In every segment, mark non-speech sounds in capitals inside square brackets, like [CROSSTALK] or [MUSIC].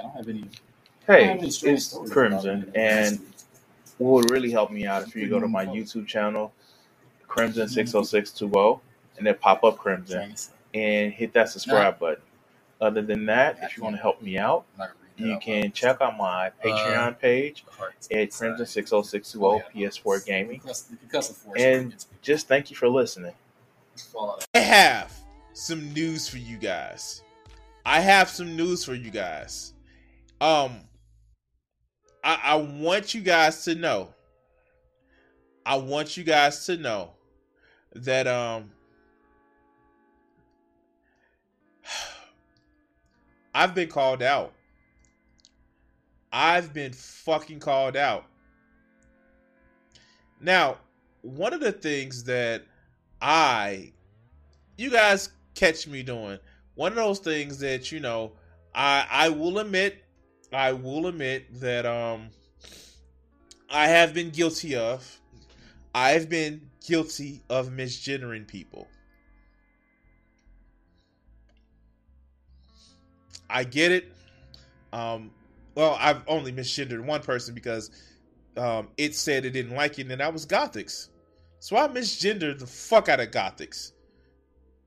I don't have any. Hey, it's Crimson, and what would really help me out if you go to my YouTube channel, Crimson six oh six two oh, and then pop up Crimson and hit that subscribe button. Other than that, if you want to help me out, you can check out my Patreon page at Crimson six oh six two oh PS4 Gaming. And just thank you for listening. I have some news for you guys. I have some news for you guys. Um, I, I want you guys to know. I want you guys to know that um [SIGHS] I've been called out. I've been fucking called out. Now, one of the things that I you guys catch me doing, one of those things that, you know, I I will admit I will admit that um I have been guilty of. I've been guilty of misgendering people. I get it. Um, well, I've only misgendered one person because um, it said it didn't like it, and that was Gothics. So I misgendered the fuck out of Gothics.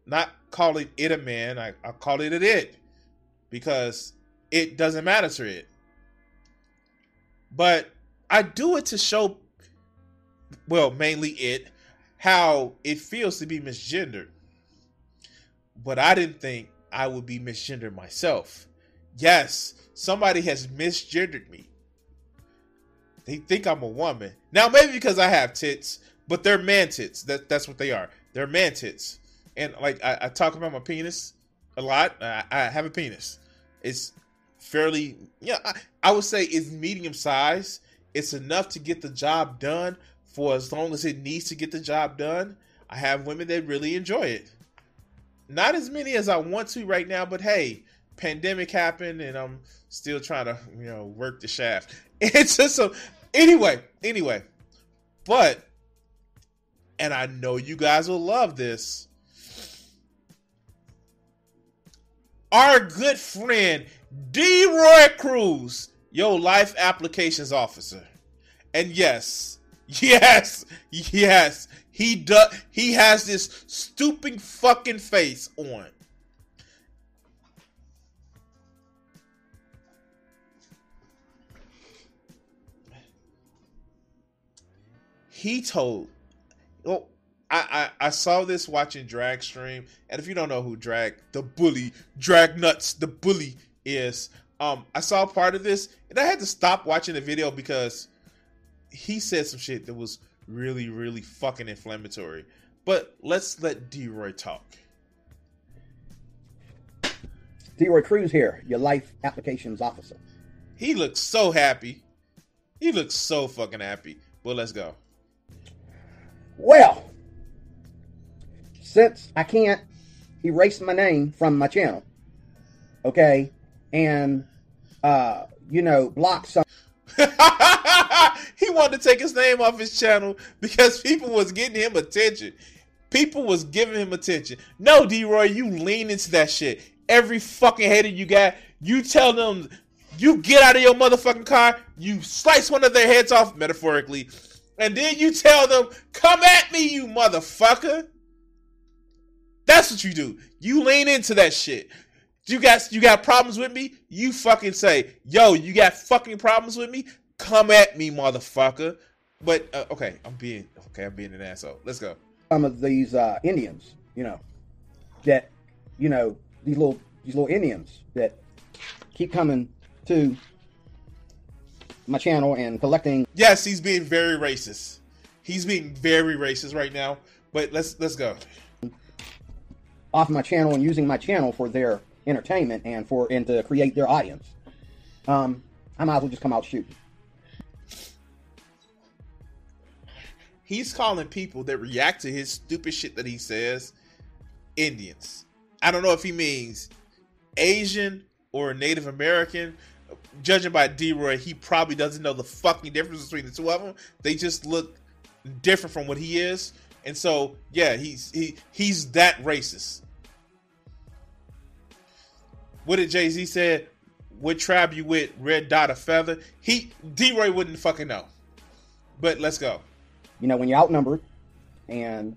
Not calling it a man, I, I call it an it because it doesn't matter to it. But I do it to show, well, mainly it, how it feels to be misgendered. But I didn't think I would be misgendered myself. Yes, somebody has misgendered me. They think I'm a woman. Now, maybe because I have tits, but they're man tits. That, that's what they are. They're man tits. And like I, I talk about my penis a lot. I, I have a penis. It's fairly yeah I, I, would say it's medium size it's enough to get the job done for as long as it needs to get the job done. I have women that really enjoy it. Not as many as i want to right now but hey pandemic happened and i'm still trying to you know work the shaft. [LAUGHS] It's just so anyway anyway but and i know you guys will love this. Our good friend D. Roy Cruz, your life applications officer. And yes, [LAUGHS] yes, yes, he does. He has this stooping fucking face on. He told, oh, I, I, I saw this watching drag stream, and if you don't know who drag the bully, drag nuts, the bully is um I saw part of this and I had to stop watching the video because he said some shit that was really, really fucking inflammatory. But let's let D Roy talk. D Roy Cruz here, your life applications officer. He looks so happy. He looks so fucking happy. Well, let's go. Well, since I can't erase my name from my channel, okay, and uh, you know, block some. [LAUGHS] he wanted to take his name off his channel because people was getting him attention. People was giving him attention. No, D Roy, you lean into that shit. Every fucking hater you got, you tell them you get out of your motherfucking car, you slice one of their heads off, metaphorically, and then you tell them, come at me, you motherfucker. That's what you do. You lean into that shit. You got you got problems with me? You fucking say, yo, you got fucking problems with me? Come at me, motherfucker. But uh, okay, I'm being okay. I'm being an asshole. Let's go. Some of these uh, Indians, you know, that you know these little these little Indians that keep coming to my channel and collecting. Yes, he's being very racist. He's being very racist right now. But let's let's go. Off my channel and using my channel for their entertainment and for and to create their audience. Um, I might as well just come out shooting. He's calling people that react to his stupid shit that he says Indians. I don't know if he means Asian or Native American. Judging by D-Roy, he probably doesn't know the fucking difference between the two of them. They just look different from what he is. And so, yeah, he's he he's that racist what did Jay Z said? what tribe you with, red dot of feather, he D Roy wouldn't fucking know. But let's go. You know, when you're outnumbered, and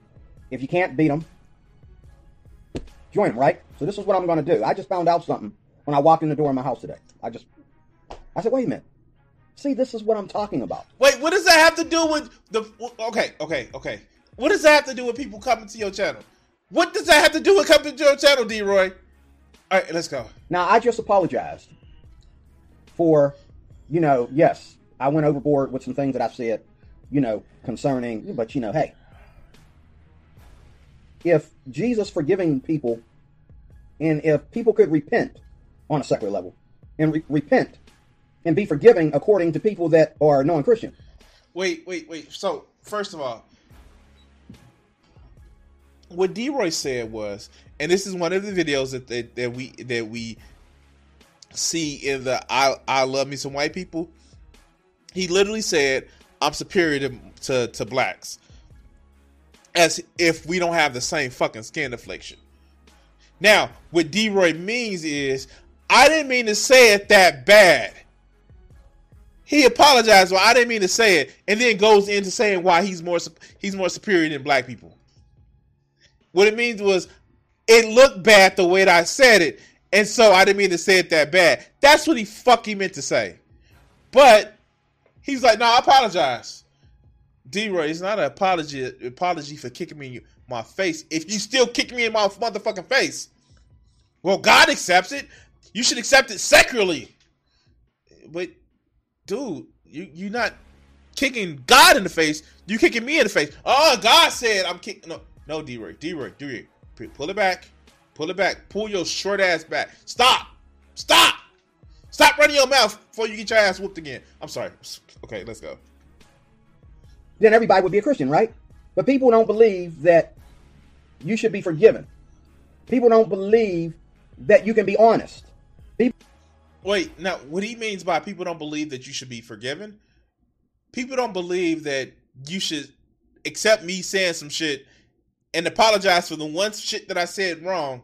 if you can't beat them, join them, right? So this is what I'm going to do. I just found out something when I walked in the door of my house today. I just, I said, wait a minute. See, this is what I'm talking about. Wait, what does that have to do with the? Okay, okay, okay. What does that have to do with people coming to your channel? What does that have to do with coming to your channel, D. Roy? All right, let's go. Now, I just apologized for, you know, yes, I went overboard with some things that I said, you know, concerning, but you know, hey, if Jesus forgiving people, and if people could repent on a secular level and re- repent and be forgiving according to people that are non-Christian. Wait, wait, wait. So first of all, what D. Roy said was, and this is one of the videos that that, that we that we see in the I I love me some white people. He literally said, "I'm superior to to, to blacks," as if we don't have the same fucking skin affliction. Now, what D. Roy means is, I didn't mean to say it that bad. He apologized. Well, I didn't mean to say it, and then goes into saying why he's more he's more superior than black people. What it means was it looked bad the way that I said it, and so I didn't mean to say it that bad. That's what he fucking meant to say. But he's like, no, I apologize. D-Roy, it's not an apology apology for kicking me in my face. If you still kick me in my motherfucking face, well, God accepts it. You should accept it secularly. But dude, you you're not kicking God in the face. You're kicking me in the face. Oh, God said I'm kicking. No, no, D-Roy, D-Roy, D-Roy. Pull it back. Pull it back. Pull your short ass back. Stop. Stop. Stop running your mouth before you get your ass whooped again. I'm sorry. Okay, let's go. Then everybody would be a Christian, right? But people don't believe that you should be forgiven. People don't believe that you can be honest. People Wait, now what he means by people don't believe that you should be forgiven? People don't believe that you should accept me saying some shit and apologize for the one shit that I said wrong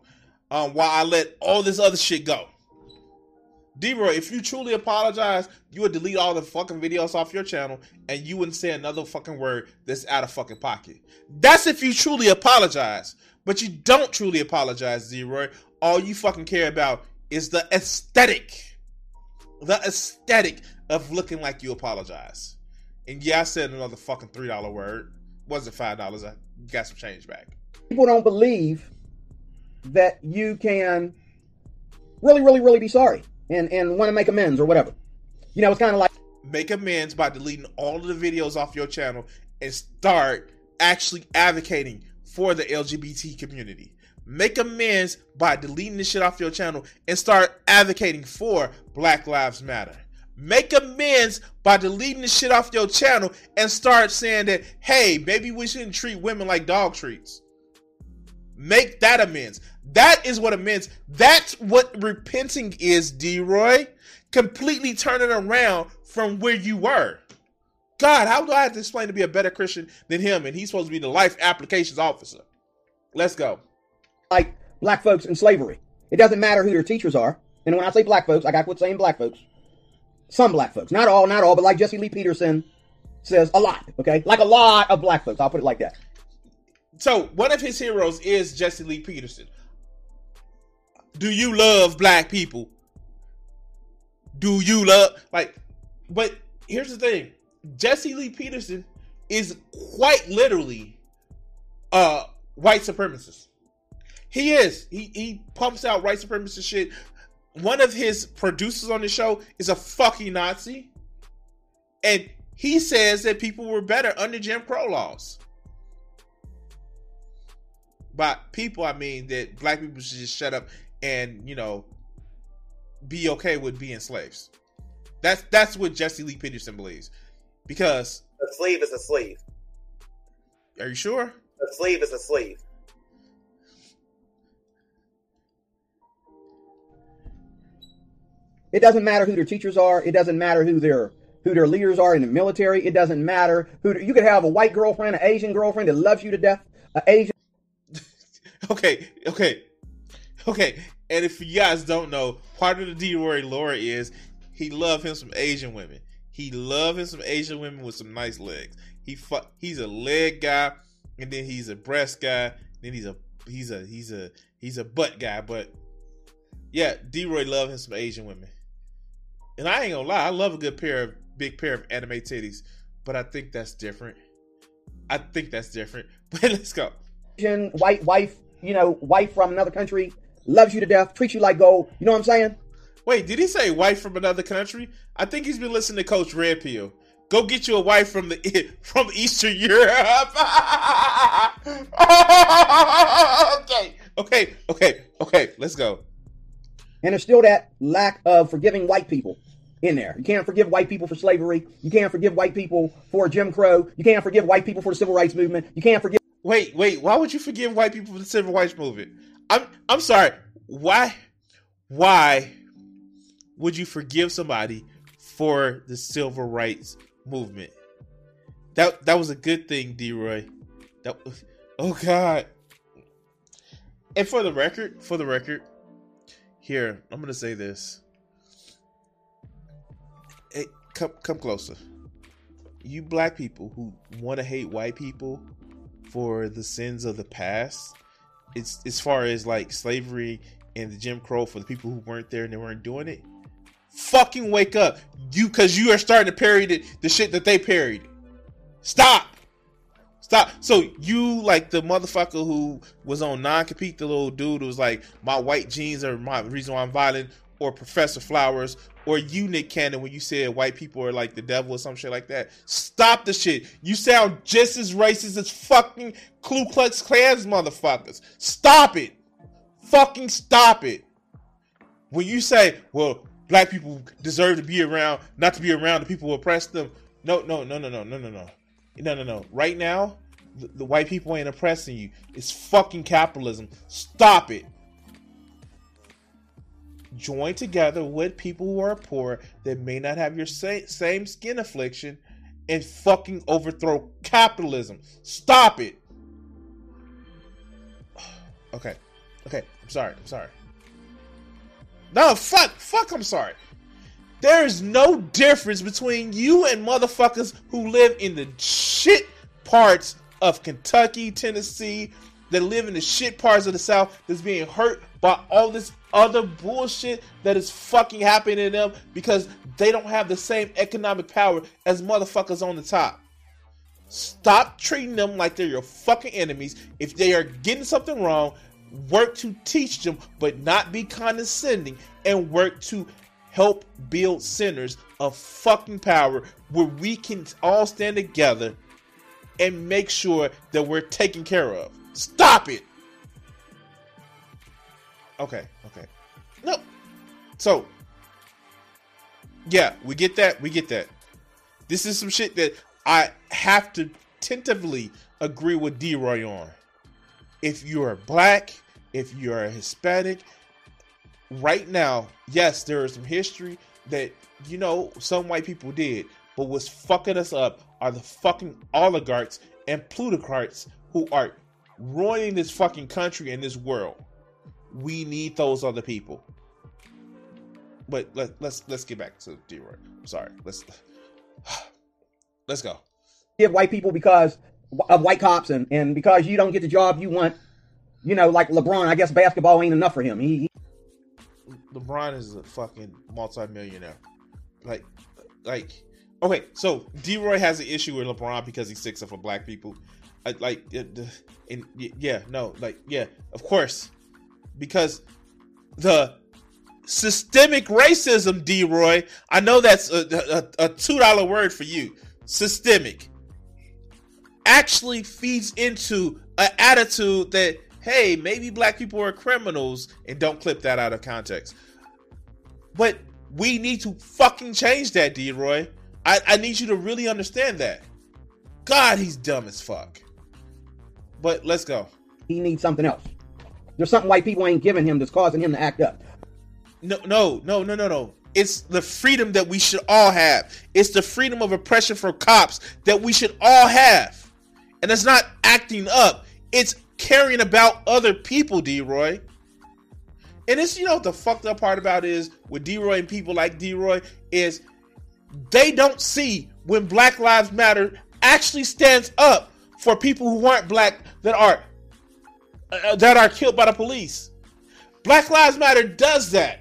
um, while I let all this other shit go. D-Roy, if you truly apologize, you would delete all the fucking videos off your channel and you wouldn't say another fucking word that's out of fucking pocket. That's if you truly apologize. But you don't truly apologize, D-Roy. All you fucking care about is the aesthetic the aesthetic of looking like you apologize. And yeah, I said another fucking three dollar word. Was it five dollars? I got some change back. People don't believe that you can really, really, really be sorry and and want to make amends or whatever. You know, it's kind of like make amends by deleting all of the videos off your channel and start actually advocating for the LGBT community. Make amends by deleting this shit off your channel and start advocating for Black Lives Matter. Make amends by deleting the shit off your channel and start saying that, hey, maybe we shouldn't treat women like dog treats. Make that amends. That is what amends. That's what repenting is, D Roy. Completely turning around from where you were. God, how do I have to explain to be a better Christian than him? And he's supposed to be the life applications officer. Let's go like black folks in slavery. It doesn't matter who their teachers are. And when I say black folks, I got to quit saying black folks. Some black folks. Not all, not all, but like Jesse Lee Peterson says, a lot. Okay? Like a lot of black folks. I'll put it like that. So one of his heroes is Jesse Lee Peterson. Do you love black people? Do you love like but here's the thing. Jesse Lee Peterson is quite literally a white supremacist. He is. He he pumps out white supremacist shit. One of his producers on the show is a fucking Nazi. And he says that people were better under Jim Crow laws. By people, I mean that black people should just shut up and, you know, be okay with being slaves. That's that's what Jesse Lee Peterson believes. Because a slave is a slave. Are you sure? A slave is a slave. It doesn't matter who their teachers are. It doesn't matter who their who their leaders are in the military. It doesn't matter who you could have a white girlfriend, an Asian girlfriend that loves you to death, an Asian. [LAUGHS] okay, okay, okay. And if you guys don't know, part of the D Roy lore is he love him some Asian women. He love him some Asian women with some nice legs. He fu- he's a leg guy, and then he's a breast guy. Then he's a he's a he's a he's a butt guy. But yeah, D Roy love him some Asian women. And I ain't gonna lie, I love a good pair of big pair of anime titties, but I think that's different. I think that's different. [LAUGHS] But let's go. White wife, you know, wife from another country, loves you to death, treats you like gold. You know what I'm saying? Wait, did he say wife from another country? I think he's been listening to Coach Red Pill. Go get you a wife from the [LAUGHS] from Eastern Europe. [LAUGHS] okay, okay, okay, okay. Let's go. And there's still that lack of forgiving white people in there. You can't forgive white people for slavery. You can't forgive white people for Jim Crow. You can't forgive white people for the civil rights movement. You can't forgive. Wait, wait. Why would you forgive white people for the civil rights movement? I'm I'm sorry. Why why would you forgive somebody for the civil rights movement? That that was a good thing, D Roy. That oh god. And for the record, for the record, here, I'm gonna say this. Come come closer. You black people who want to hate white people for the sins of the past, it's as far as like slavery and the Jim Crow for the people who weren't there and they weren't doing it. Fucking wake up, you, because you are starting to parry the, the shit that they parried. Stop. Stop. So you like the motherfucker who was on non-compete, the little dude who was like, my white genes are my reason why I'm violent, or Professor Flowers, or you, Nick Cannon, when you said white people are like the devil or some shit like that. Stop the shit. You sound just as racist as fucking Ku Klux Klans motherfuckers. Stop it. Fucking stop it. When you say, well, black people deserve to be around, not to be around the people who oppress them. No, no, no, no, no, no, no, no. No, no, no. Right now, the, the white people ain't oppressing you. It's fucking capitalism. Stop it. Join together with people who are poor that may not have your same, skin affliction and fucking overthrow capitalism. Stop it. [SIGHS] Okay. Okay. I'm sorry. I'm sorry. No, fuck. Fuck, I'm sorry. There is no difference between you and motherfuckers who live in the shit parts of Kentucky, Tennessee, that live in the shit parts of the South that's being hurt by all this other bullshit that is fucking happening to them because they don't have the same economic power as motherfuckers on the top. Stop treating them like they're your fucking enemies. If they are getting something wrong, work to teach them, but not be condescending, and work to help build centers of fucking power where we can all stand together and make sure that we're taken care of. Stop it. Okay, okay. No. So, yeah, we get that. We get that. This is some shit that I have to tentatively agree with D Roy on. If you're black, if you're Hispanic, right now, yes, there is some history that, you know, some white people did. But what's fucking us up are the fucking oligarchs and plutocrats who are ruining this fucking country and this world. We need those other people. But let, let's let's get back to D Roy. I'm sorry. Let's [SIGHS] let's go. Give white people because of white cops and, and because you don't get the job you want. You know, like LeBron, I guess basketball ain't enough for him. He, he LeBron is a fucking multimillionaire. Like, like, okay, so D Roy has an issue with LeBron because he sticks up for black people. I, like, and yeah, no, like, yeah, of course, because the systemic racism, D Roy. I know that's a, a, a two dollar word for you. Systemic actually feeds into an attitude that hey, maybe black people are criminals, and don't clip that out of context. But we need to fucking change that, D Roy. I, I need you to really understand that. God, he's dumb as fuck. But let's go. He needs something else. There's something white people ain't giving him that's causing him to act up. No, no, no, no, no, no. It's the freedom that we should all have. It's the freedom of oppression for cops that we should all have. And it's not acting up. It's caring about other people, D Roy. And it's, you know, the fucked up part about is with D-Roy and people like D-Roy is they don't see when Black Lives Matter actually stands up for people who aren't black that are uh, that are killed by the police. Black Lives Matter does that.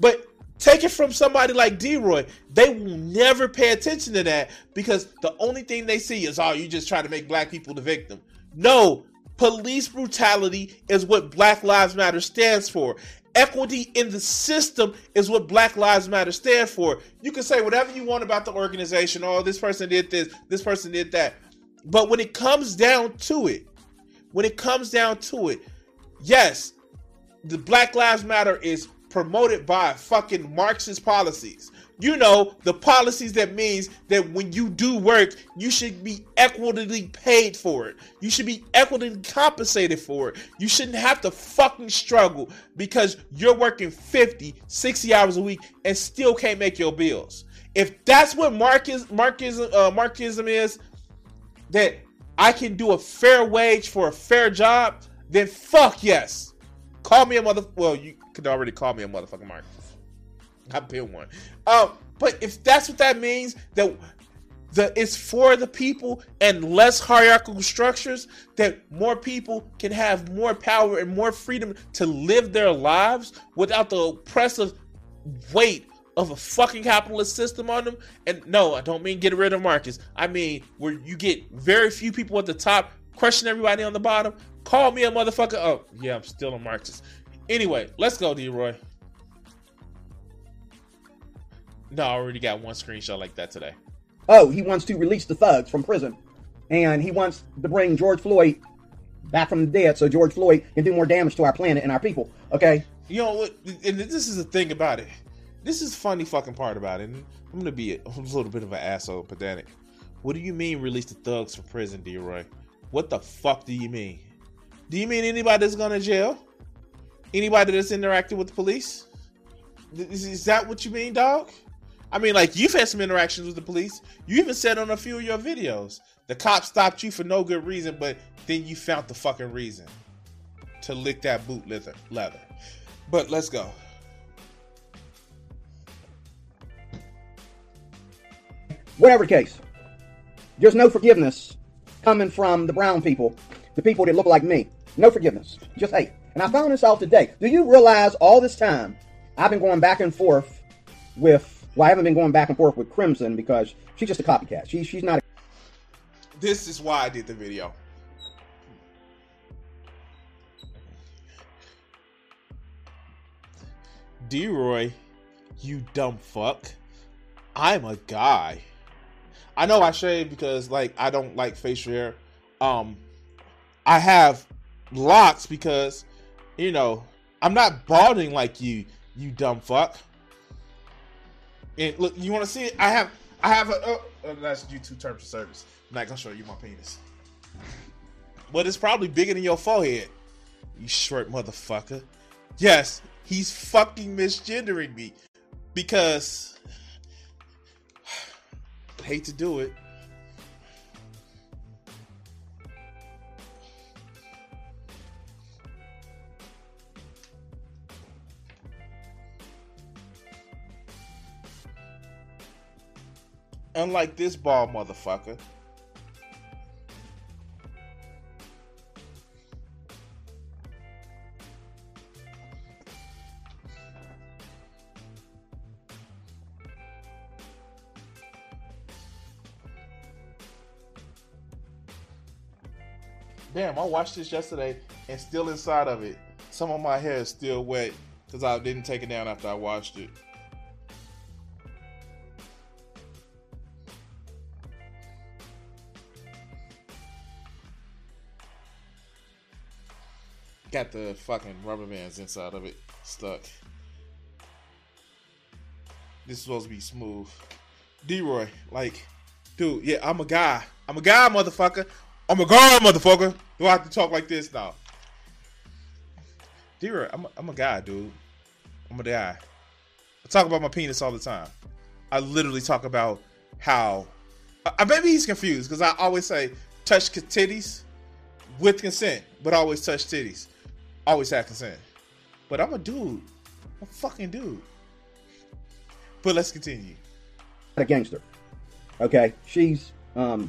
But take it from somebody like D-Roy, they will never pay attention to that because the only thing they see is, oh, you just try to make black people the victim. No, police brutality is what Black Lives Matter stands for. Equity in the system is what Black Lives Matter stands for. You can say whatever you want about the organization. Oh, this person did this, this person did that. But when it comes down to it, when it comes down to it, yes, the Black Lives Matter is promoted by fucking Marxist policies. You know, the policies that means that when you do work, you should be equitably paid for it. You should be equitably compensated for it. You shouldn't have to fucking struggle because you're working 50, 60 hours a week and still can't make your bills. If that's what Marxism, uh, Marxism is, that I can do a fair wage for a fair job, then fuck yes. Call me a mother. Well, you could already call me a motherfucking Marxist. I've been one. Um, but if that's what that means, that the it's for the people and less hierarchical structures, that more people can have more power and more freedom to live their lives without the oppressive weight of a fucking capitalist system on them. And no, I don't mean get rid of Marcus. I mean where you get very few people at the top crushing everybody on the bottom. Call me a motherfucker. Oh, yeah, I'm still a Marxist. Anyway, let's go, D-Roy. No, I already got one screenshot like that today. Oh, he wants to release the thugs from prison. And he wants to bring George Floyd back from the dead so George Floyd can do more damage to our planet and our people. Okay? You know what? And this is the thing about it. This is funny fucking part about it. And I'm going to be a, [LAUGHS] a, little bit of an asshole, pedantic. What do you mean release the thugs from prison, D-Roy? What the fuck do you mean? Do you mean anybody that's gone to jail? Anybody that's interacting with the police? Is, is that what you mean, dog? I mean, like you've had some interactions with the police. You even said on a few of your videos the cops stopped you for no good reason, but then you found the fucking reason to lick that boot leather. Leather. But let's go. Whatever case, there's no forgiveness coming from the brown people, the people that look like me. No forgiveness, just hate. And I found this out today. Do you realize all this time I've been going back and forth with well, I haven't been going back and forth with Crimson because she's just a copycat. She, she's not. A- this is why I did the video. D-Roy, you dumb fuck. I'm a guy. I know I shave because like I don't like facial hair. Um I have locks because you know, I'm not balding like you, you dumb fuck. And look, you want to see it? I have, I have a. Oh, oh, that's YouTube terms of service. I'm not gonna show you my penis, but it's probably bigger than your forehead. You short motherfucker. Yes, he's fucking misgendering me because hate to do it. Unlike this ball motherfucker. Damn, I watched this yesterday and still inside of it. Some of my hair is still wet because I didn't take it down after I washed it. Got the fucking rubber bands inside of it stuck. This is supposed to be smooth. D-Roy, like, dude, yeah, I'm a guy. I'm a guy, motherfucker. I'm a guy, motherfucker. Do I have to talk like this now? D-Roy, I'm a, I'm a guy, dude. I'm a guy. I talk about my penis all the time. I literally talk about how. I, maybe he's confused because I always say touch titties with consent, but always touch titties always have consent. but I'm a dude. I'm a fucking dude. But let's continue. A gangster. Okay, she's um,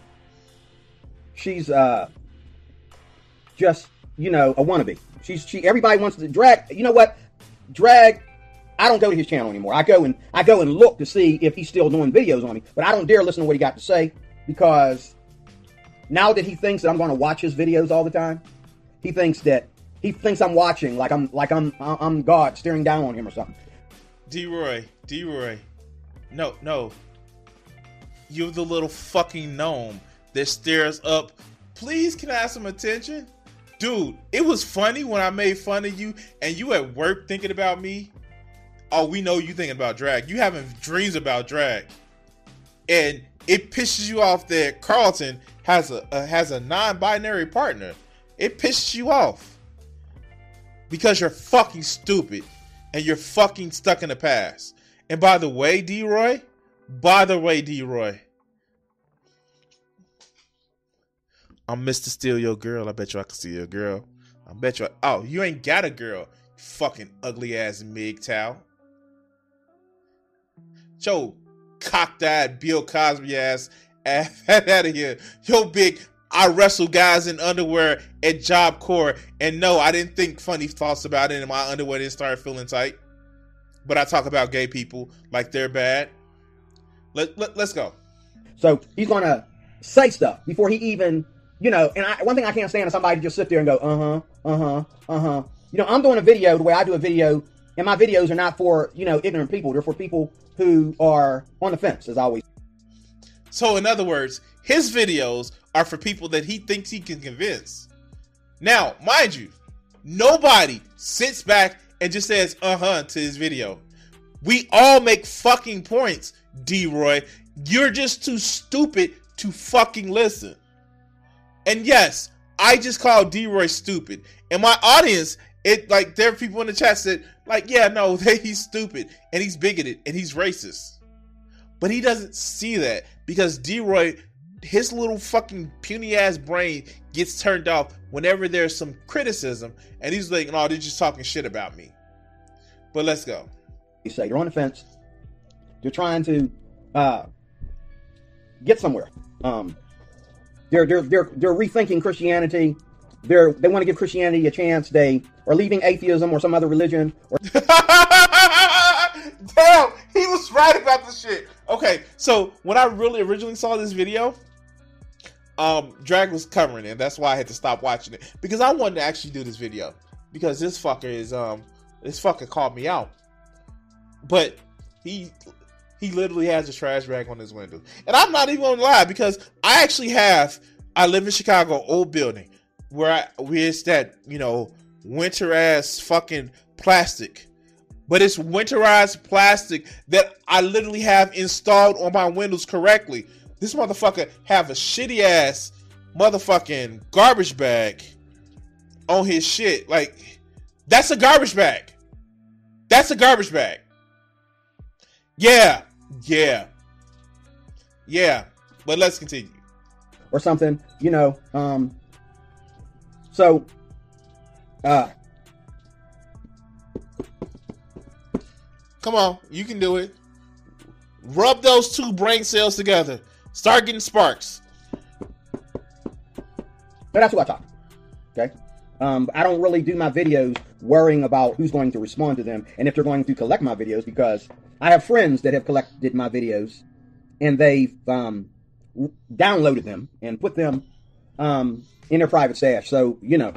she's uh, just you know a wannabe. She's she. Everybody wants to drag. You know what? Drag. I don't go to his channel anymore. I go and I go and look to see if he's still doing videos on me. But I don't dare listen to what he got to say because now that he thinks that I'm going to watch his videos all the time, he thinks that he thinks I'm watching like I'm like I'm I'm God staring down on him or something. D Roy, D Roy, no, no, you're the little fucking gnome that stares up. Please, can I have some attention? Dude, it was funny when I made fun of you and you at work thinking about me. Oh, we know you thinking about drag. You having dreams about drag. And it pisses you off that Carlton has a, a has a non-binary partner. It pisses you off. Because you're fucking stupid and you're fucking stuck in the past. And by the way, D Roy, by the way, D Roy, I'm Mr. Steal Your Girl. I bet you I can steal your girl. I bet you. I, oh, you ain't got a girl. Fucking ugly ass MGTOW. Joe, cocked eyed Bill Cosby ass, [LAUGHS] ass out of here. Yo, big. I wrestle guys in underwear at Job Corps, and no, I didn't think funny thoughts about it, and my underwear didn't start feeling tight. But I talk about gay people like they're bad. Let, let let's go. So he's gonna say stuff before he even you know, and I, one thing I can't stand is somebody just sit there and go, uh huh, uh huh, uh huh. You know, I'm doing a video the way I do a video, and my videos are not for you know ignorant people. They're for people who are on the fence, as always. So, in other words, his videos are for people that he thinks he can convince. Now, mind you, nobody sits back and just says uh huh to his video. We all make fucking points, D Roy. You're just too stupid to fucking listen. And yes, I just called D Roy stupid. And my audience, it like there are people in the chat said, like, yeah, no, [LAUGHS] he's stupid and he's bigoted and he's racist. But he doesn't see that because D Roy, his little fucking puny ass brain gets turned off whenever there's some criticism, and he's like, no, they're just talking shit about me. But let's go. You say you're on the fence. You're trying to uh, get somewhere. Um, they're they're they're they're rethinking Christianity. They're they want to give Christianity a chance. They are leaving atheism or some other religion. Or [LAUGHS] Damn, he was right about the shit. Okay, so when I really originally saw this video, um, drag was covering it. That's why I had to stop watching it because I wanted to actually do this video because this fucker is um this fucker called me out, but he he literally has a trash bag on his window. And I'm not even gonna lie because I actually have. I live in Chicago, old building, where I where it's that you know winter ass fucking plastic, but it's winterized plastic that I literally have installed on my windows correctly. This motherfucker have a shitty ass motherfucking garbage bag on his shit. Like that's a garbage bag. That's a garbage bag. Yeah, yeah. Yeah. But let's continue. Or something, you know. Um so uh Come on, you can do it. Rub those two brain cells together. Start getting sparks. But that's what I talk. Okay? Um, I don't really do my videos worrying about who's going to respond to them and if they're going to collect my videos because I have friends that have collected my videos and they've um, downloaded them and put them um, in their private stash. So, you know.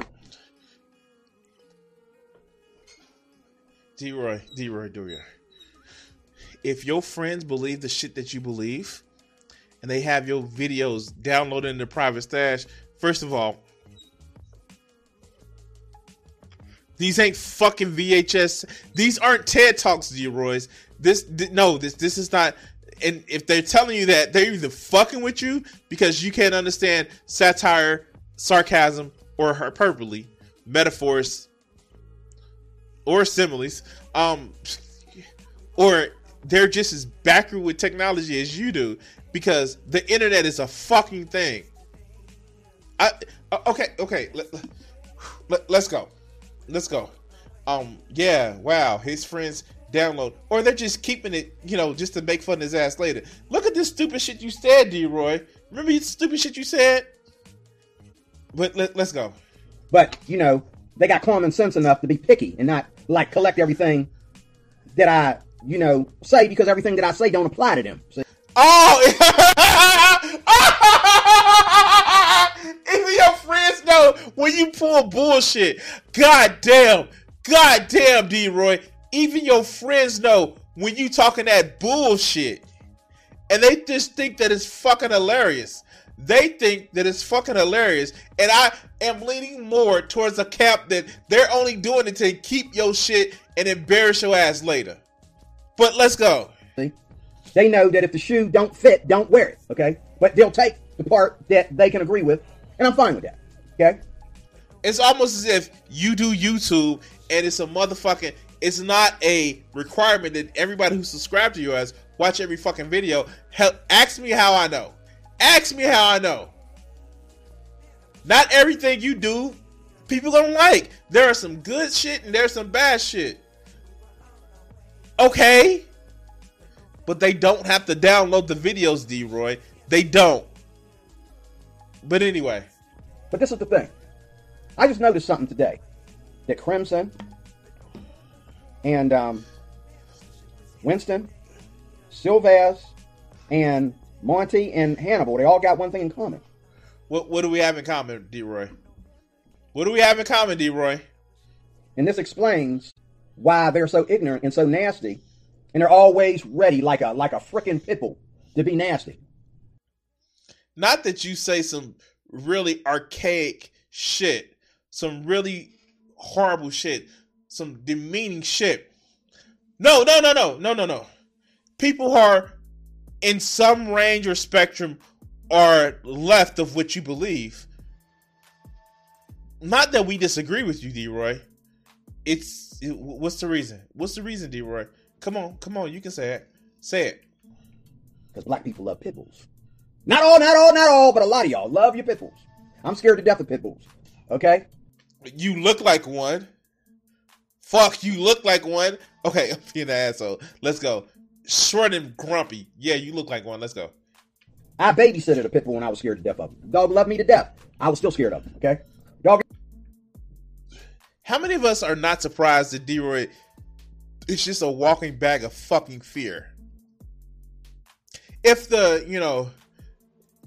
D Roy, D Roy, D Roy. If your friends believe the shit that you believe and they have your videos downloaded in their private stash, first of all, These ain't fucking VHS. These aren't TED Talks, D Roy's. This no, this this is not. And if they're telling you that, they're either fucking with you because you can't understand satire, sarcasm, or hyperbole, metaphors, or similes, um, or they're just as backward with technology as you do because the internet is a fucking thing. I okay, okay, let, let, let's go. Let's go. um, yeah, wow, his friends download, or they're just keeping it, you know, just to make fun of his ass later. Look at this stupid shit you said, D. Roy. Remember the stupid shit you said? But let, let's go. But you know, they got common sense enough to be picky and not like collect everything that I, you know, say because everything that I say don't apply to them. See? Oh, [LAUGHS] even your friends know when you pull bullshit. God damn, God damn, D. Roy. Even your friends know when you talking that bullshit, and they just think that it's fucking hilarious. They think that it's fucking hilarious, and I am leaning more towards a camp that they're only doing it to keep your shit and embarrass your ass later. But let's go. They know that if the shoe don't fit, don't wear it. Okay, but they'll take the part that they can agree with, and I'm fine with that. Okay. It's almost as if you do YouTube and it's a motherfucking. It's not a requirement that everybody who subscribed to you yours watch every fucking video. Help, ask me how I know. Ask me how I know. Not everything you do, people don't like. There are some good shit and there's some bad shit. Okay. But they don't have to download the videos, D Roy. They don't. But anyway. But this is the thing. I just noticed something today that Crimson and um, Winston, Silvaz, and Monty and Hannibal, they all got one thing in common. What what do we have in common, D Roy? What do we have in common, D Roy? And this explains why they're so ignorant and so nasty, and they're always ready like a like a freaking pitbull to be nasty. Not that you say some really archaic shit, some really horrible shit, some demeaning shit. No, no, no, no, no, no, no. People are in some range or spectrum are left of what you believe. Not that we disagree with you, D. Roy. It's it, what's the reason? What's the reason, D. Roy? Come on, come on, you can say it. Say it. Because black people love pit bulls. Not all, not all, not all, but a lot of y'all love your pit bulls. I'm scared to death of pit bulls. Okay? You look like one. Fuck, you look like one. Okay, [LAUGHS] I'm being an asshole. Let's go. Short and grumpy. Yeah, you look like one. Let's go. I babysitted a pit bull when I was scared to death of him. Dog loved me to death. I was still scared of him. Okay? Dog. How many of us are not surprised that D-Roy is just a walking bag of fucking fear? If the, you know,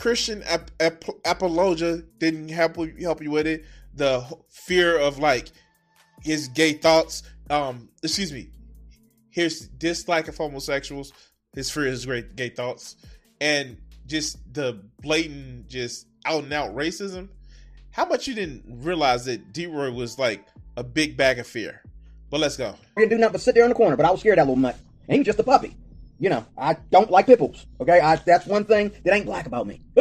Christian ap- ap- apologia didn't help help you with it, the fear of like his gay thoughts, um, excuse me, his dislike of homosexuals, his fear of his great gay thoughts, and just the blatant, just out and out racism. How much you didn't realize that D Roy was like a big bag of fear? But let's go. I didn't do nothing but sit there in the corner, but I was scared that little mutt. And he was just a puppy. You know, I don't like pipples. Okay, I, that's one thing that ain't black about me. [LAUGHS]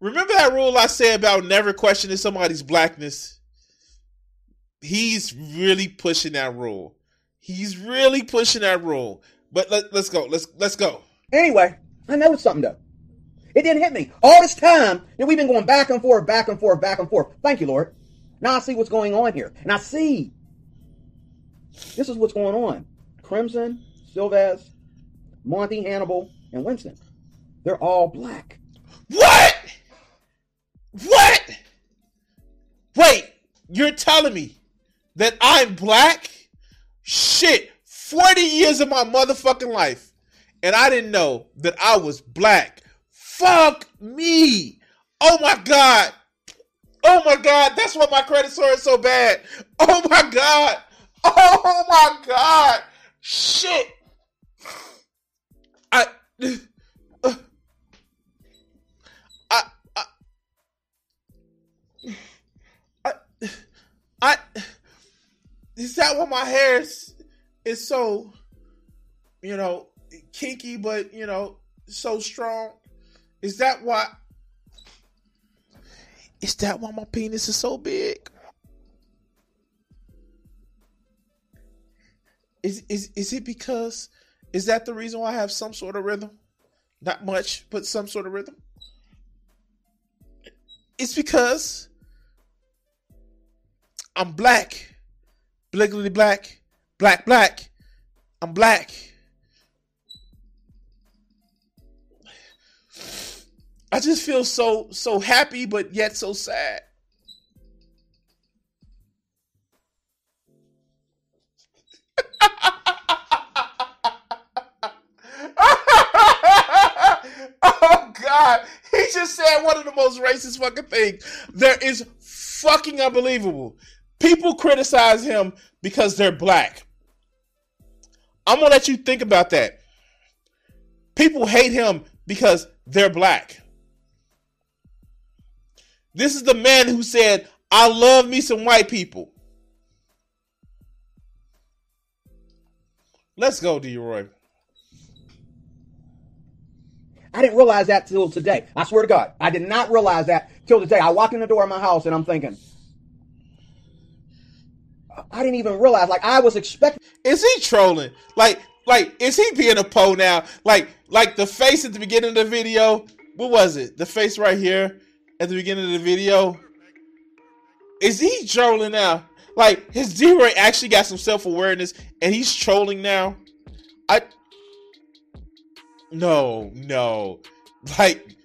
Remember that rule I said about never questioning somebody's blackness? He's really pushing that rule. He's really pushing that rule. But let, let's go. Let's let's go. Anyway, I know it's something though. It didn't hit me all this time that we've been going back and forth, back and forth, back and forth. Thank you, Lord. Now I see what's going on here, and I see this is what's going on. Crimson, Silvaz, Monty, Hannibal, and Winston. They're all black. What? What? Wait, you're telling me that I'm black? Shit, 40 years of my motherfucking life, and I didn't know that I was black. Fuck me. Oh my God. Oh my God. That's why my credit score is so bad. Oh my God. [LAUGHS] Oh my God. Shit. I. [SIGHS] Uh, I, I, [SIGHS] I, [SIGHS] I, is that why my hair is, is so, you know, kinky, but, you know, so strong? Is that why? Is that why my penis is so big? Is is is it because is that the reason why I have some sort of rhythm? Not much, but some sort of rhythm. It's because I'm black. Bliggly black. Black, black. I'm black. I just feel so so happy but yet so sad. Oh God, he just said one of the most racist fucking things. There is fucking unbelievable. People criticize him because they're black. I'm gonna let you think about that. People hate him because they're black. This is the man who said, I love me some white people. Let's go, D. Roy. I didn't realize that till today. I swear to God, I did not realize that till today. I walked in the door of my house and I'm thinking, I didn't even realize. Like I was expecting. Is he trolling? Like, like is he being a po now? Like, like the face at the beginning of the video. What was it? The face right here at the beginning of the video. Is he trolling now? Like his D-Ray actually got some self awareness and he's trolling now. I no, no. Like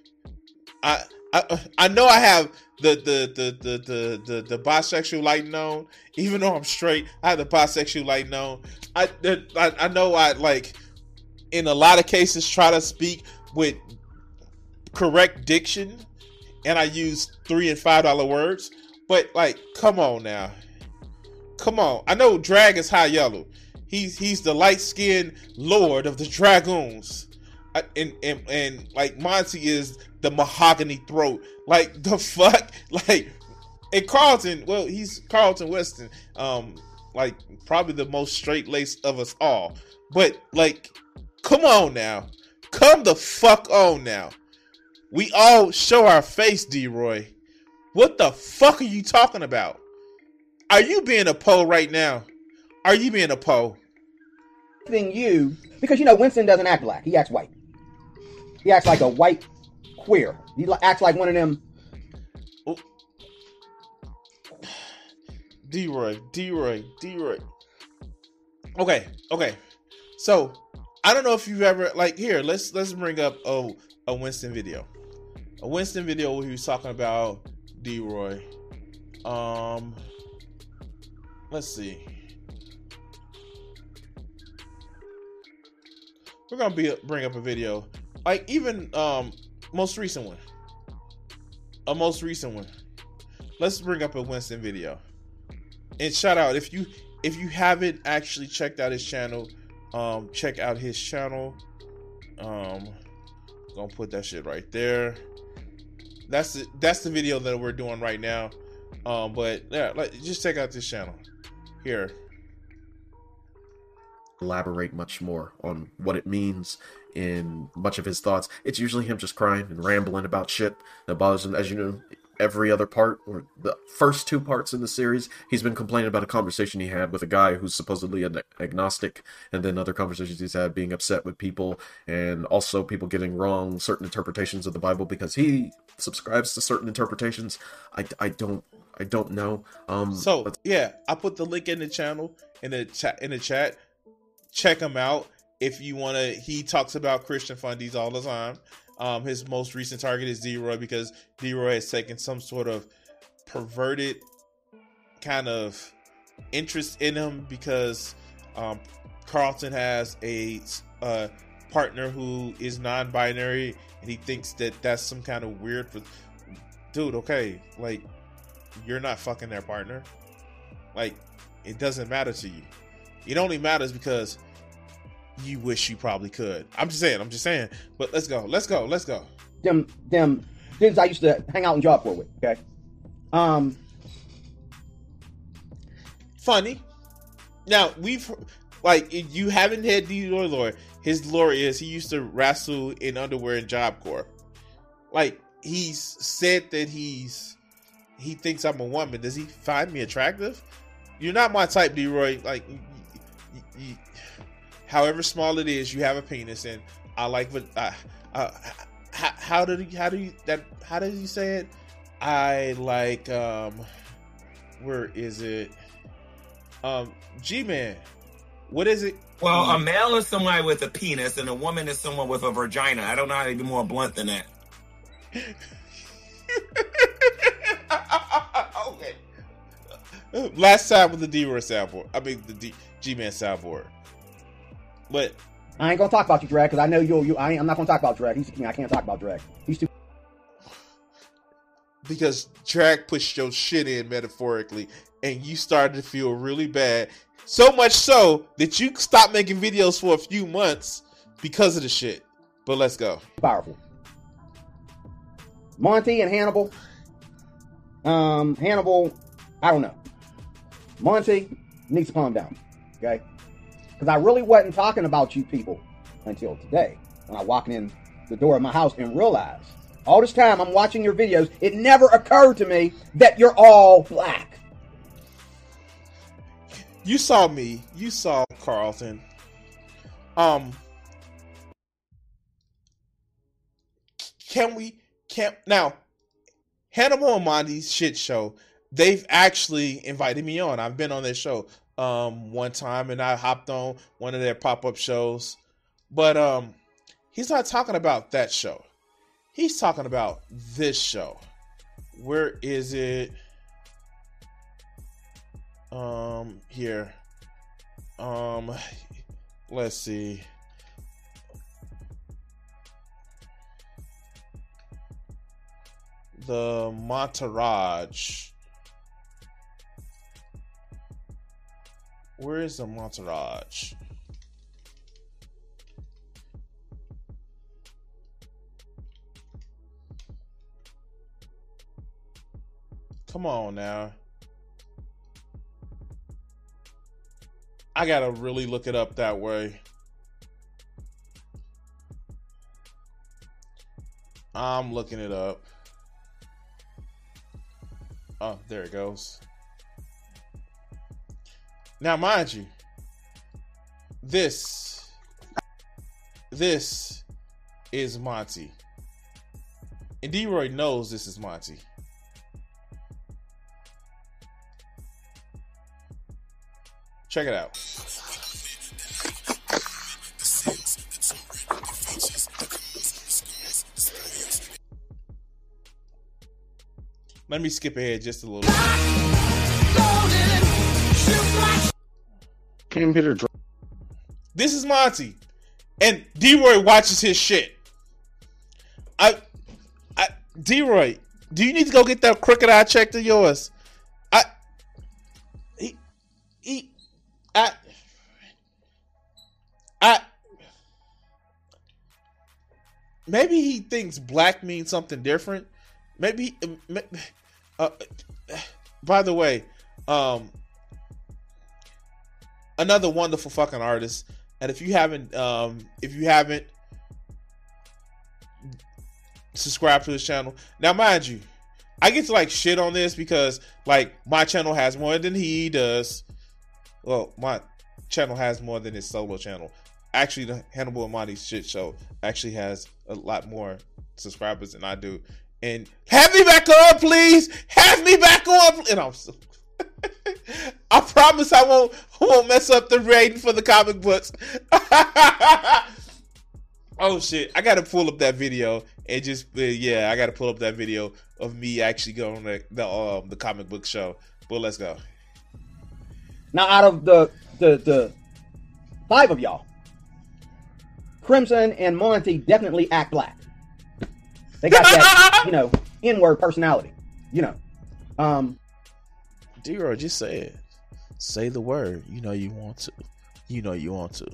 I I I know I have the the the the the the, the bisexual light known. Even though I'm straight, I have the bisexual light known. I, I I know I like in a lot of cases try to speak with correct diction, and I use three and five dollar words. But like, come on now, come on. I know Drag is high yellow. He's he's the light skinned lord of the dragoons. And, and and like Monty is the mahogany throat. Like the [LAUGHS] fuck, like and Carlton. Well, he's Carlton Weston. Um, like probably the most straight laced of us all. But like, come on now, come the fuck on now. We all show our face, D. Roy. What the fuck are you talking about? Are you being a po right now? Are you being a po? You because you know Winston doesn't act black; he acts white. He acts like a white queer. He acts like one of them. [SIGHS] D Roy, D Roy, D Roy. Okay, okay. So I don't know if you've ever like here. Let's let's bring up a a Winston video, a Winston video where he was talking about D Roy. Um, let's see. We're gonna be bring up a video, like even um most recent one, a most recent one. Let's bring up a Winston video, and shout out if you if you haven't actually checked out his channel, um, check out his channel. Um, gonna put that shit right there. That's the that's the video that we're doing right now. Um, but yeah, like just check out this channel here elaborate much more on what it means in much of his thoughts. It's usually him just crying and rambling about shit that bothers him. As you know, every other part or the first two parts in the series, he's been complaining about a conversation he had with a guy who's supposedly an agnostic, and then other conversations he's had being upset with people, and also people getting wrong certain interpretations of the Bible because he subscribes to certain interpretations. I, I don't I don't know. Um, so yeah, I put the link in the channel in the chat in the chat check him out if you want to. He talks about Christian fundies all the time. Um, his most recent target is D Roy because D Roy has taken some sort of perverted kind of interest in him because um, Carlton has a uh, partner who is non-binary and he thinks that that's some kind of weird for dude okay like you're not fucking their partner like it doesn't matter to you it only matters because you wish you probably could. I'm just saying. I'm just saying. But let's go. Let's go. Let's go. Them them dudes I used to hang out in Job Corps with. Okay. Um. Funny. Now we've like you haven't had the lore lore. His lore is he used to wrestle in underwear in Job Corps. Like he's said that he's he thinks I'm a woman. Does he find me attractive? You're not my type, D. Roy. Like, you, you, however small it is, you have a penis, and I like what. Uh, uh, how, how did he? How do you that? How did you say it? I like. um where is it? Um, G Man, what is it? Well, a male is somebody with a penis, and a woman is someone with a vagina. I don't know how to be more blunt than that. [LAUGHS] [LAUGHS] Last time with the D-Roy soundboard. I mean the D- G-Man soundboard. But I ain't gonna talk about you, Drag, because I know you'll. You, I ain't, I'm not gonna talk about Drag. He's the king. I can't talk about Drag. He's too. because drag pushed your shit in metaphorically, and you started to feel really bad. So much so that you stopped making videos for a few months because of the shit. But let's go. powerful. Monty and Hannibal. Um, Hannibal, I don't know. Monty needs to calm down, okay? Because I really wasn't talking about you people until today when I walked in the door of my house and realized all this time I'm watching your videos, it never occurred to me that you're all black. You saw me. You saw Carlton. Um, can we? Can now? Hannibal and Monty's shit show. They've actually invited me on. I've been on their show um one time, and I hopped on one of their pop up shows. But um, he's not talking about that show. He's talking about this show. Where is it? Um, here. Um, let's see. The Monterage. Where is the Monterage? Come on now. I gotta really look it up that way. I'm looking it up. Oh, there it goes. Now, mind you, this, this is Monty. And D-Roy knows this is Monty. Check it out. Let me skip ahead just a little bit. To dr- This is Monty. And D-Roy watches his shit. I I D-Roy, do you need to go get that crooked eye checked of yours? I he he I I maybe he thinks black means something different. Maybe uh, by the way, um another wonderful fucking artist. And if you haven't, um, if you haven't subscribed to this channel, now mind you, I get to like shit on this because like my channel has more than he does. Well, my channel has more than his solo channel. Actually, the Hannibal Monty shit show actually has a lot more subscribers than I do. And have me back on, please. Have me back on. And I'm so I promise I won't won't mess up the rating for the comic books. [LAUGHS] oh shit! I gotta pull up that video and just uh, yeah, I gotta pull up that video of me actually going to the um the comic book show. But let's go. Now, out of the the the five of y'all, Crimson and Monty definitely act black. They got that, [LAUGHS] you know, N-word personality. You know, um, D-Roy, just say it. Say the word. You know you want to. You know you want to.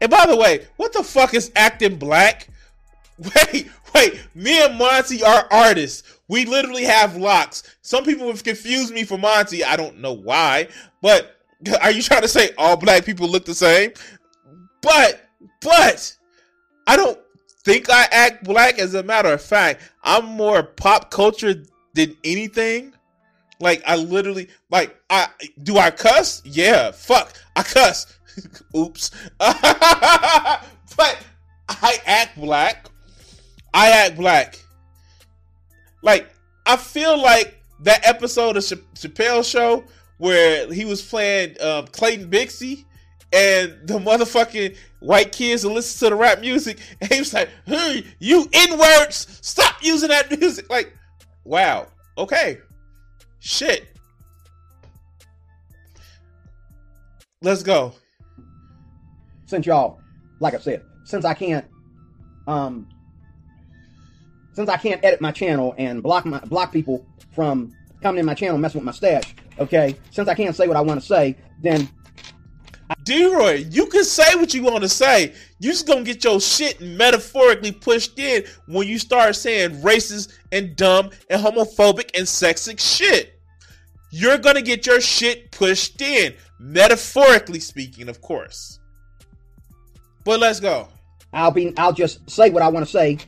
And by the way, what the fuck is acting black? [LAUGHS] Wait, wait. Me and Monty are artists. We literally have locks. Some people have confused me for Monty. I don't know why. But [LAUGHS] are you trying to say all black people look the same? But, but, I don't think I act black. As a matter of fact, I'm more pop culture than anything. Like I literally like I do I cuss? Yeah, fuck. I cuss. [LAUGHS] Oops. [LAUGHS] but I act black. I act black. Like I feel like that episode of Ch- Chappelle Show where he was playing um, Clayton Bigsby and the motherfucking white kids will listen to the rap music [LAUGHS] and he was like, hey, you inwards, stop using that music. Like, wow, okay, shit. Let's go. Since y'all, like I said, since I can't, um, since I can't edit my channel and block my block people from coming in my channel messing with my stash, okay? Since I can't say what I want to say, then D-Roy, you can say what you want to say. You just gonna get your shit metaphorically pushed in when you start saying racist and dumb and homophobic and sexist shit. You're gonna get your shit pushed in, metaphorically speaking, of course. But let's go. I'll be I'll just say what I want to say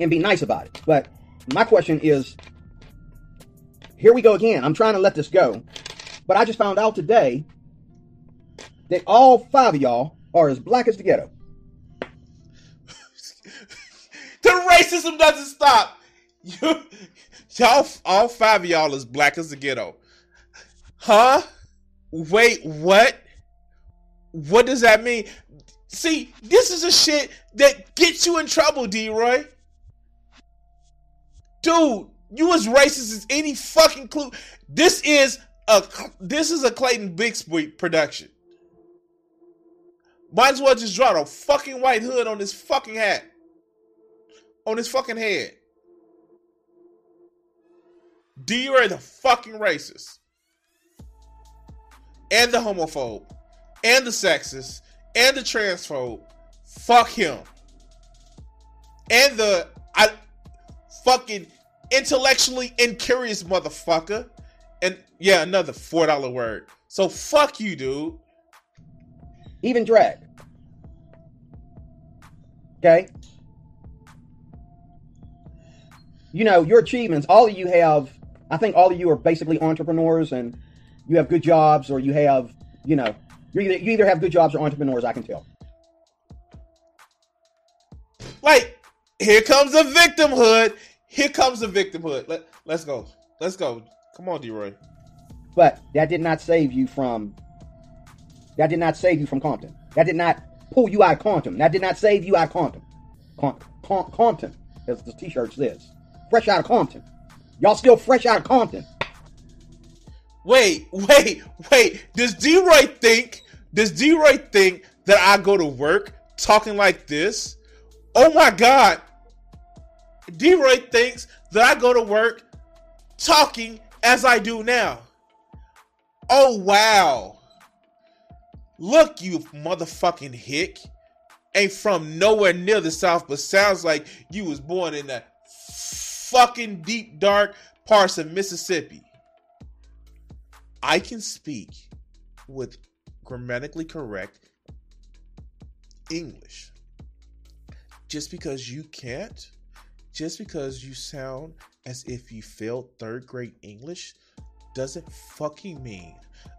and be nice about it. But my question is here we go again. I'm trying to let this go. But I just found out today that all five of y'all are as black as the ghetto. [LAUGHS] the racism doesn't stop. You, [LAUGHS] y'all, all five of y'all is black as the ghetto. Huh? Wait, what? What does that mean? See, this is a shit that gets you in trouble, D-Roy. Dude, you as racist as any fucking clue. This is a this is a Clayton Bigsby production. Might as well just draw a fucking white hood on this fucking hat. On his fucking head. D-Roy the fucking racist. And the homophobe. And the sexist. And the transphobe. Fuck him. And the I fucking intellectually incurious motherfucker. And yeah, another four dollar word. So fuck you, dude. Even drag. Okay? You know, your achievements, all of you have, I think all of you are basically entrepreneurs and you have good jobs or you have, you know, you either, you either have good jobs or entrepreneurs, I can tell. Like, here comes the victimhood. Here comes the victimhood. Let, let's go. Let's go. Come on, D-Roy. But that did not save you from that did not save you from Compton. That did not pull you out of Compton. That did not save you out of Compton. Con- Compton, as the t-shirt says. Fresh out of Compton. Y'all still fresh out of Compton. Wait, wait, wait. Does D-Roy think, does D-Roy think that I go to work talking like this? Oh my God. D-Roy thinks that I go to work talking as I do now. Oh wow. Look, you motherfucking hick. Ain't from nowhere near the South, but sounds like you was born in the fucking deep, dark parts of Mississippi. I can speak with grammatically correct English. Just because you can't, just because you sound as if you failed third grade English, doesn't fucking mean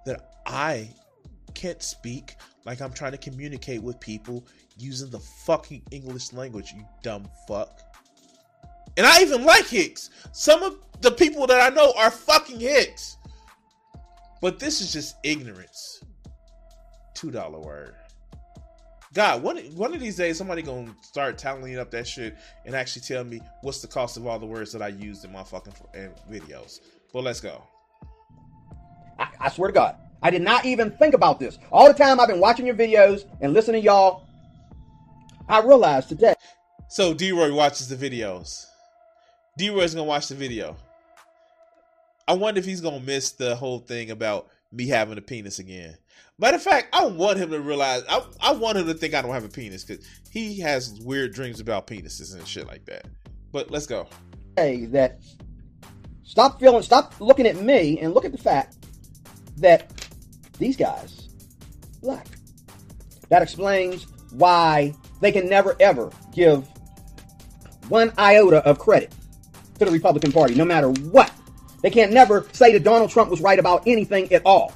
that I can't speak like I'm trying to communicate with people using the fucking English language, you dumb fuck. And I even like Hicks. Some of the people that I know are fucking Hicks. But this is just ignorance. Two dollar word. God, one one of these days somebody gonna start tallying up that shit and actually tell me what's the cost of all the words that I used in my fucking videos. But let's go. I, I swear to God, I did not even think about this. All the time I've been watching your videos and listening to y'all, I realized today. So D-Roy watches the videos. D-Roy's gonna watch the video. I wonder if he's gonna miss the whole thing about me having a penis again. Matter of fact, I want him to realize. I, I want him to think I don't have a penis because he has weird dreams about penises and shit like that. But let's go. Hey, that stop feeling, stop looking at me and look at the fact that these guys black. That explains why they can never ever give one iota of credit to the Republican Party, no matter what. They can't never say that Donald Trump was right about anything at all.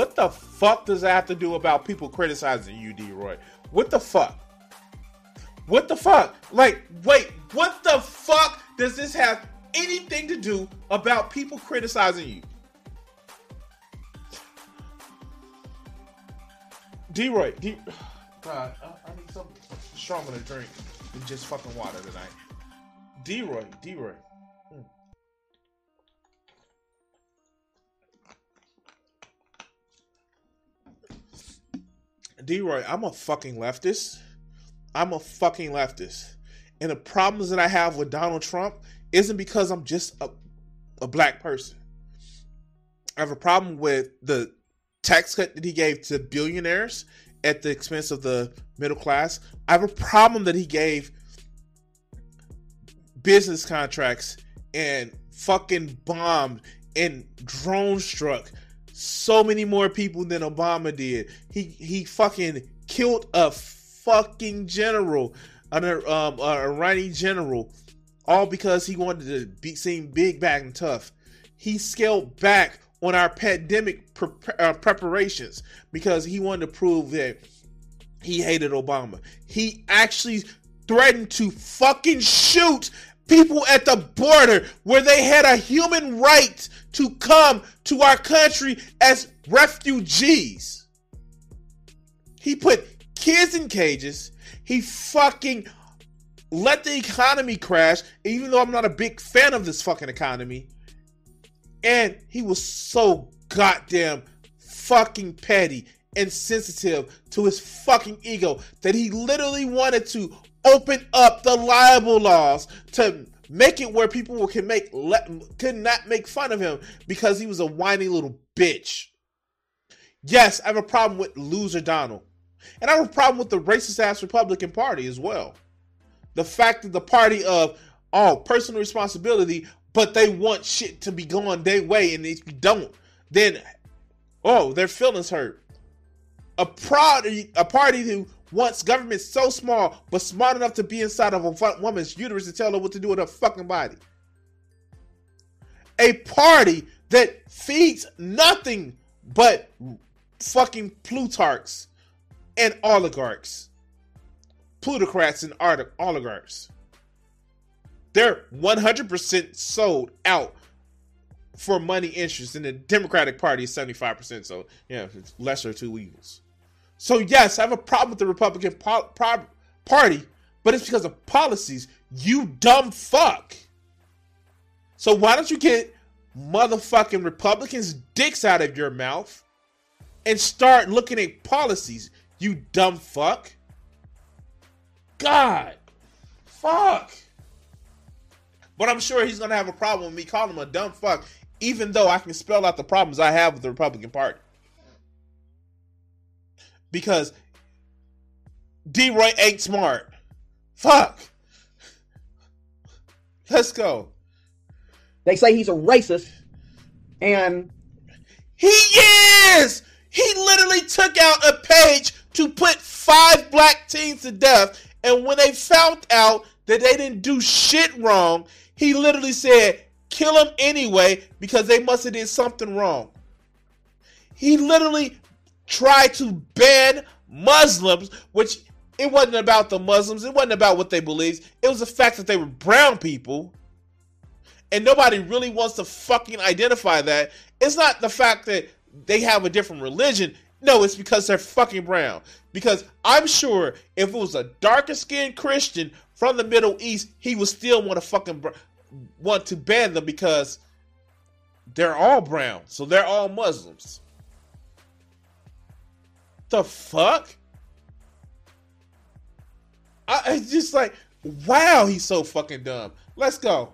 What the fuck does that have to do about people criticizing you, D Roy? What the fuck? What the fuck? Like, wait, what the fuck does this have anything to do about people criticizing you? D Roy, [SIGHS] God, I, I need something stronger to drink than just fucking water tonight. D Roy, D Roy. D Roy, I'm a fucking leftist. I'm a fucking leftist. And the problems that I have with Donald Trump isn't because I'm just a, a black person. I have a problem with the tax cut that he gave to billionaires at the expense of the middle class. I have a problem that he gave business contracts and fucking bombed and drone struck so many more people than Obama did. He he fucking killed a fucking general, an um, a Iranian general, all because he wanted to be seen big, bad, and tough. He scaled back on our pandemic pre- uh, preparations because he wanted to prove that he hated Obama. He actually threatened to fucking shoot people at the border where they had a human right to come to our country as refugees. He put kids in cages. He fucking let the economy crash, even though I'm not a big fan of this fucking economy. And he was so goddamn fucking petty and sensitive to his fucking ego that he literally wanted to open up the libel laws to make it where people can make let, could not make fun of him because he was a whiny little bitch. Yes, I have a problem with loser Donald. And I have a problem with the racist ass Republican Party as well. The fact that the party of oh, personal responsibility, but they want shit to be going their way, and if you don't, then oh, their feelings hurt. A party, a party who wants government so small but smart enough to be inside of a woman's uterus to tell her what to do with her fucking body. A party that feeds nothing but fucking plutarchs and oligarchs. Plutocrats and oligarchs. They're 100% sold out for money interest, and the Democratic Party is 75%. So, yeah, it's lesser two evils. So, yes, I have a problem with the Republican po- pro- Party, but it's because of policies. You dumb fuck. So, why don't you get motherfucking Republicans' dicks out of your mouth and start looking at policies? You dumb fuck. God. Fuck. But I'm sure he's going to have a problem with me calling him a dumb fuck, even though I can spell out the problems I have with the Republican Party. Because D. Roy ain't smart. Fuck. Let's go. They say he's a racist, and he is. He literally took out a page to put five black teens to death. And when they found out that they didn't do shit wrong, he literally said, kill them anyway because they must have did something wrong. He literally tried to ban Muslims, which it wasn't about the Muslims. It wasn't about what they believed. It was the fact that they were brown people. And nobody really wants to fucking identify that. It's not the fact that they have a different religion. No, it's because they're fucking brown. Because I'm sure if it was a darker skinned Christian from the Middle East, he would still want to fucking want to ban them because they're all brown. So they're all Muslims. The fuck? I, it's just like, wow, he's so fucking dumb. Let's go.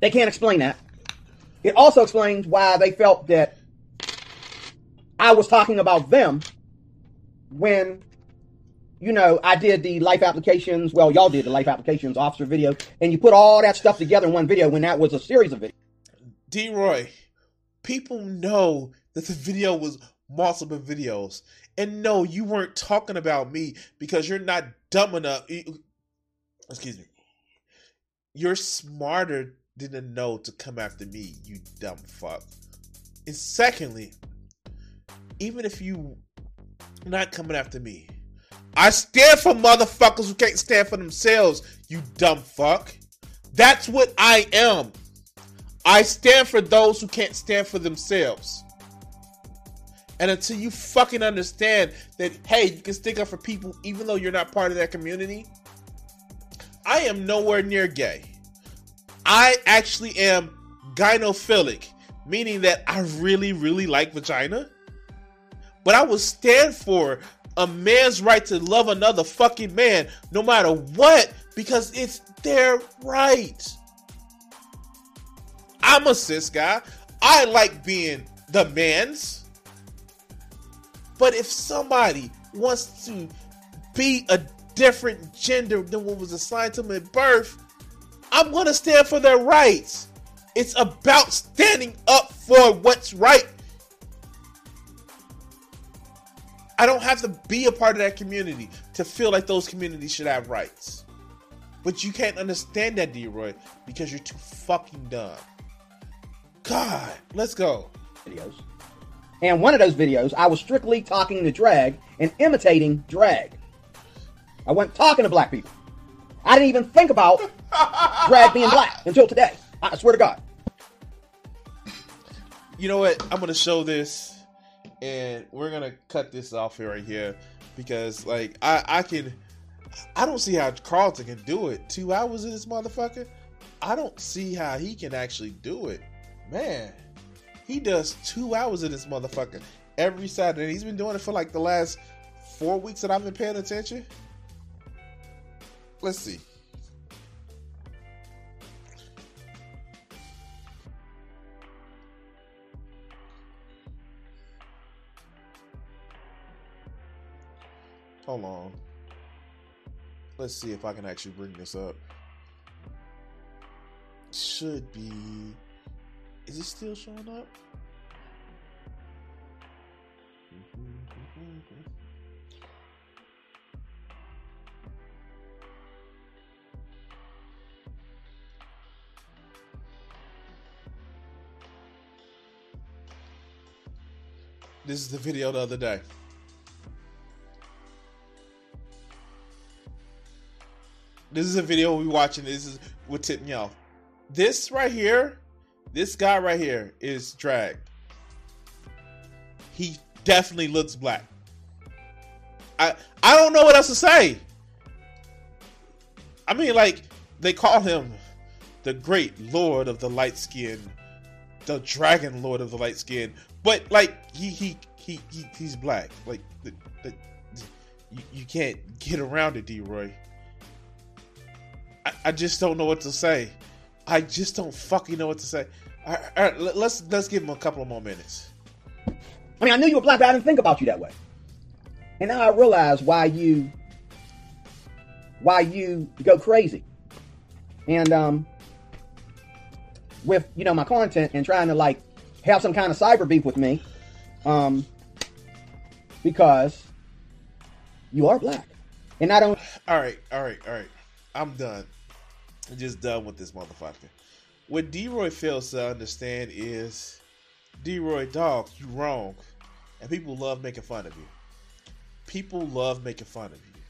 They can't explain that. It also explains why they felt that I was talking about them when, you know, I did the life applications. Well, y'all did the life applications officer video, and you put all that stuff together in one video when that was a series of videos. D. Roy, people know that the video was multiple videos. And no, you weren't talking about me because you're not dumb enough. Excuse me. You're smarter than to know to come after me, you dumb fuck. And secondly, even if you not coming after me, I stand for motherfuckers who can't stand for themselves, you dumb fuck. That's what I am. I stand for those who can't stand for themselves. And until you fucking understand that, hey, you can stick up for people even though you're not part of that community, I am nowhere near gay. I actually am gynophilic, meaning that I really, really like vagina. But I will stand for a man's right to love another fucking man no matter what because it's their right. I'm a cis guy. I like being the man's. But if somebody wants to be a different gender than what was assigned to them at birth, I'm going to stand for their rights. It's about standing up for what's right. I don't have to be a part of that community to feel like those communities should have rights. But you can't understand that, D-Roy, because you're too fucking dumb. God, let's go. Videos. And one of those videos, I was strictly talking to drag and imitating drag. I wasn't talking to black people. I didn't even think about [LAUGHS] drag being black until today. I swear to God. You know what? I'm gonna show this, and we're gonna cut this off here right here because, like, I I can, I don't see how Carlton can do it. Two hours of this motherfucker. I don't see how he can actually do it. Man, he does two hours of this motherfucker every Saturday. He's been doing it for like the last four weeks that I've been paying attention. Let's see. Hold on. Let's see if I can actually bring this up. Should be. Is it still showing up? This is the video the other day. This is a video we watching. This is what tipped me. This right here, this guy right here is drag. He definitely looks black. I I don't know what else to say. I mean, like they call him the Great Lord of the Light Skin, the Dragon Lord of the Light Skin, but like he he he, he he's black. Like the, the, you, you can't get around it, D. Roy. I, I just don't know what to say. I just don't fucking know what to say. All right, all right, let's let's give him a couple of more minutes. I mean, I knew you were black, but I didn't think about you that way. And now I realize why you why you go crazy. And um with you know my content and trying to like have some kind of cyber beef with me, um, because you are black, and I don't. All right, all right, all right. I'm done. I'm just done with this motherfucker. What D-Roy fails to understand is, D-Roy, dog, you wrong, and people love making fun of you. People love making fun of you.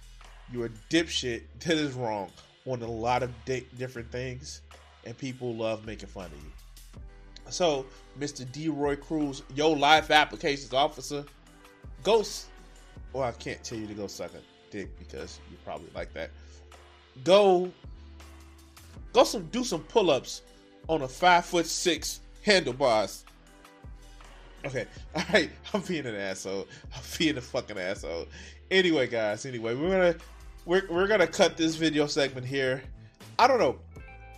You're a dipshit that is wrong on a lot of di- different things, and people love making fun of you. So, Mr. D. Roy Cruz, yo life applications officer, ghost. Well, I can't tell you to go suck a dick because you probably like that. Go, go some do some pull ups on a five foot six handlebars. Okay, [LAUGHS] all right. I'm being an asshole. I'm being a fucking asshole. Anyway, guys. Anyway, we're gonna we're we're gonna cut this video segment here. I don't know.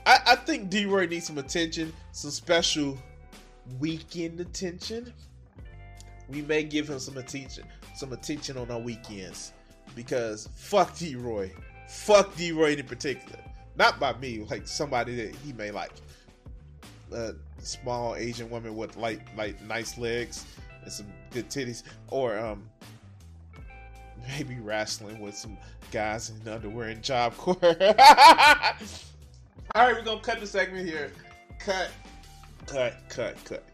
I, I think D Roy needs some attention, some special weekend attention. We may give him some attention, some attention on our weekends because fuck D Roy, fuck D Roy in particular. Not by me, like somebody that he may like. A small Asian woman with like like nice legs and some good titties, or um maybe wrestling with some guys in underwear and job [LAUGHS] corps. All right, we're gonna cut the segment here. Cut, cut, cut, cut.